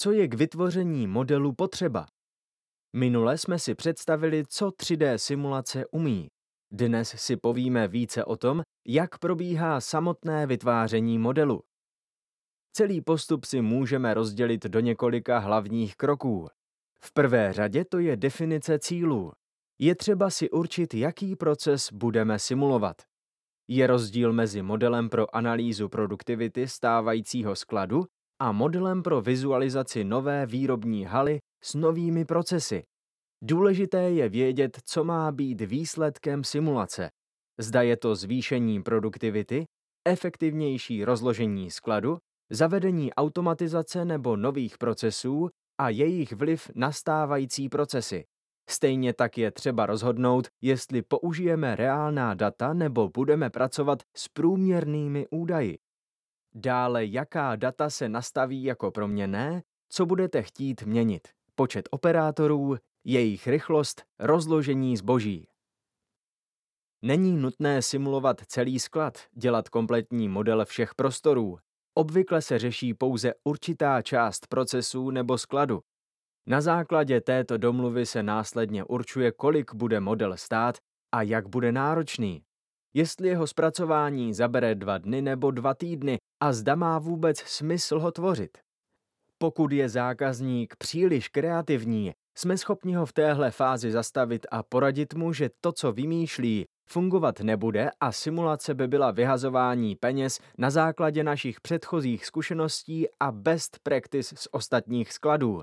Co je k vytvoření modelu potřeba? Minule jsme si představili, co 3D simulace umí. Dnes si povíme více o tom, jak probíhá samotné vytváření modelu. Celý postup si můžeme rozdělit do několika hlavních kroků. V prvé řadě to je definice cílů. Je třeba si určit, jaký proces budeme simulovat. Je rozdíl mezi modelem pro analýzu produktivity stávajícího skladu a modelem pro vizualizaci nové výrobní haly s novými procesy. Důležité je vědět, co má být výsledkem simulace. Zda je to zvýšení produktivity, efektivnější rozložení skladu, zavedení automatizace nebo nových procesů a jejich vliv na stávající procesy. Stejně tak je třeba rozhodnout, jestli použijeme reálná data nebo budeme pracovat s průměrnými údaji. Dále, jaká data se nastaví jako proměné, co budete chtít měnit. Počet operátorů, jejich rychlost, rozložení zboží. Není nutné simulovat celý sklad, dělat kompletní model všech prostorů. Obvykle se řeší pouze určitá část procesů nebo skladu. Na základě této domluvy se následně určuje, kolik bude model stát a jak bude náročný. Jestli jeho zpracování zabere dva dny nebo dva týdny a zda má vůbec smysl ho tvořit. Pokud je zákazník příliš kreativní, jsme schopni ho v téhle fázi zastavit a poradit mu, že to, co vymýšlí, fungovat nebude a simulace by byla vyhazování peněz na základě našich předchozích zkušeností a best practice z ostatních skladů.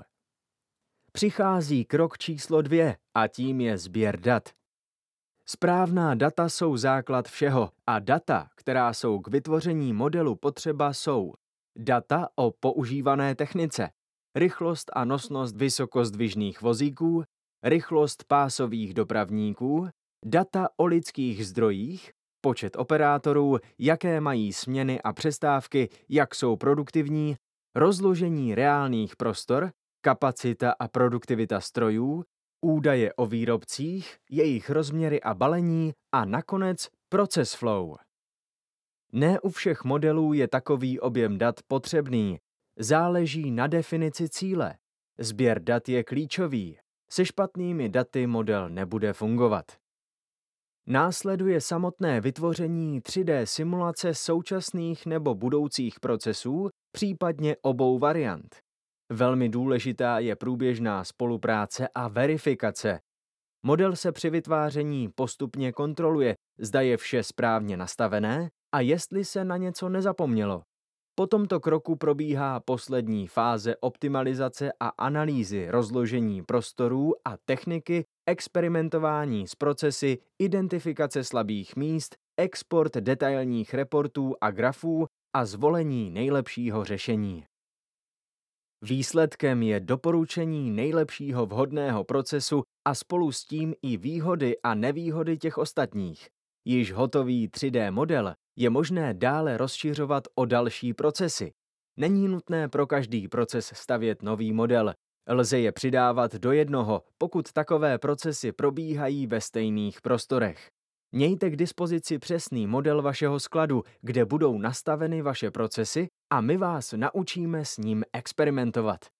Přichází krok číslo dvě a tím je sběr dat. Správná data jsou základ všeho a data, která jsou k vytvoření modelu potřeba, jsou data o používané technice, rychlost a nosnost vysokozdvižných vozíků, rychlost pásových dopravníků, data o lidských zdrojích, počet operátorů, jaké mají směny a přestávky, jak jsou produktivní, rozložení reálných prostor, kapacita a produktivita strojů, údaje o výrobcích, jejich rozměry a balení a nakonec proces flow. Ne u všech modelů je takový objem dat potřebný. Záleží na definici cíle. Sběr dat je klíčový. Se špatnými daty model nebude fungovat. Následuje samotné vytvoření 3D simulace současných nebo budoucích procesů, případně obou variant. Velmi důležitá je průběžná spolupráce a verifikace. Model se při vytváření postupně kontroluje, zda je vše správně nastavené a jestli se na něco nezapomnělo. Po tomto kroku probíhá poslední fáze optimalizace a analýzy rozložení prostorů a techniky, experimentování s procesy, identifikace slabých míst, export detailních reportů a grafů a zvolení nejlepšího řešení. Výsledkem je doporučení nejlepšího vhodného procesu a spolu s tím i výhody a nevýhody těch ostatních. Již hotový 3D model je možné dále rozšiřovat o další procesy. Není nutné pro každý proces stavět nový model. Lze je přidávat do jednoho, pokud takové procesy probíhají ve stejných prostorech. Mějte k dispozici přesný model vašeho skladu, kde budou nastaveny vaše procesy a my vás naučíme s ním experimentovat.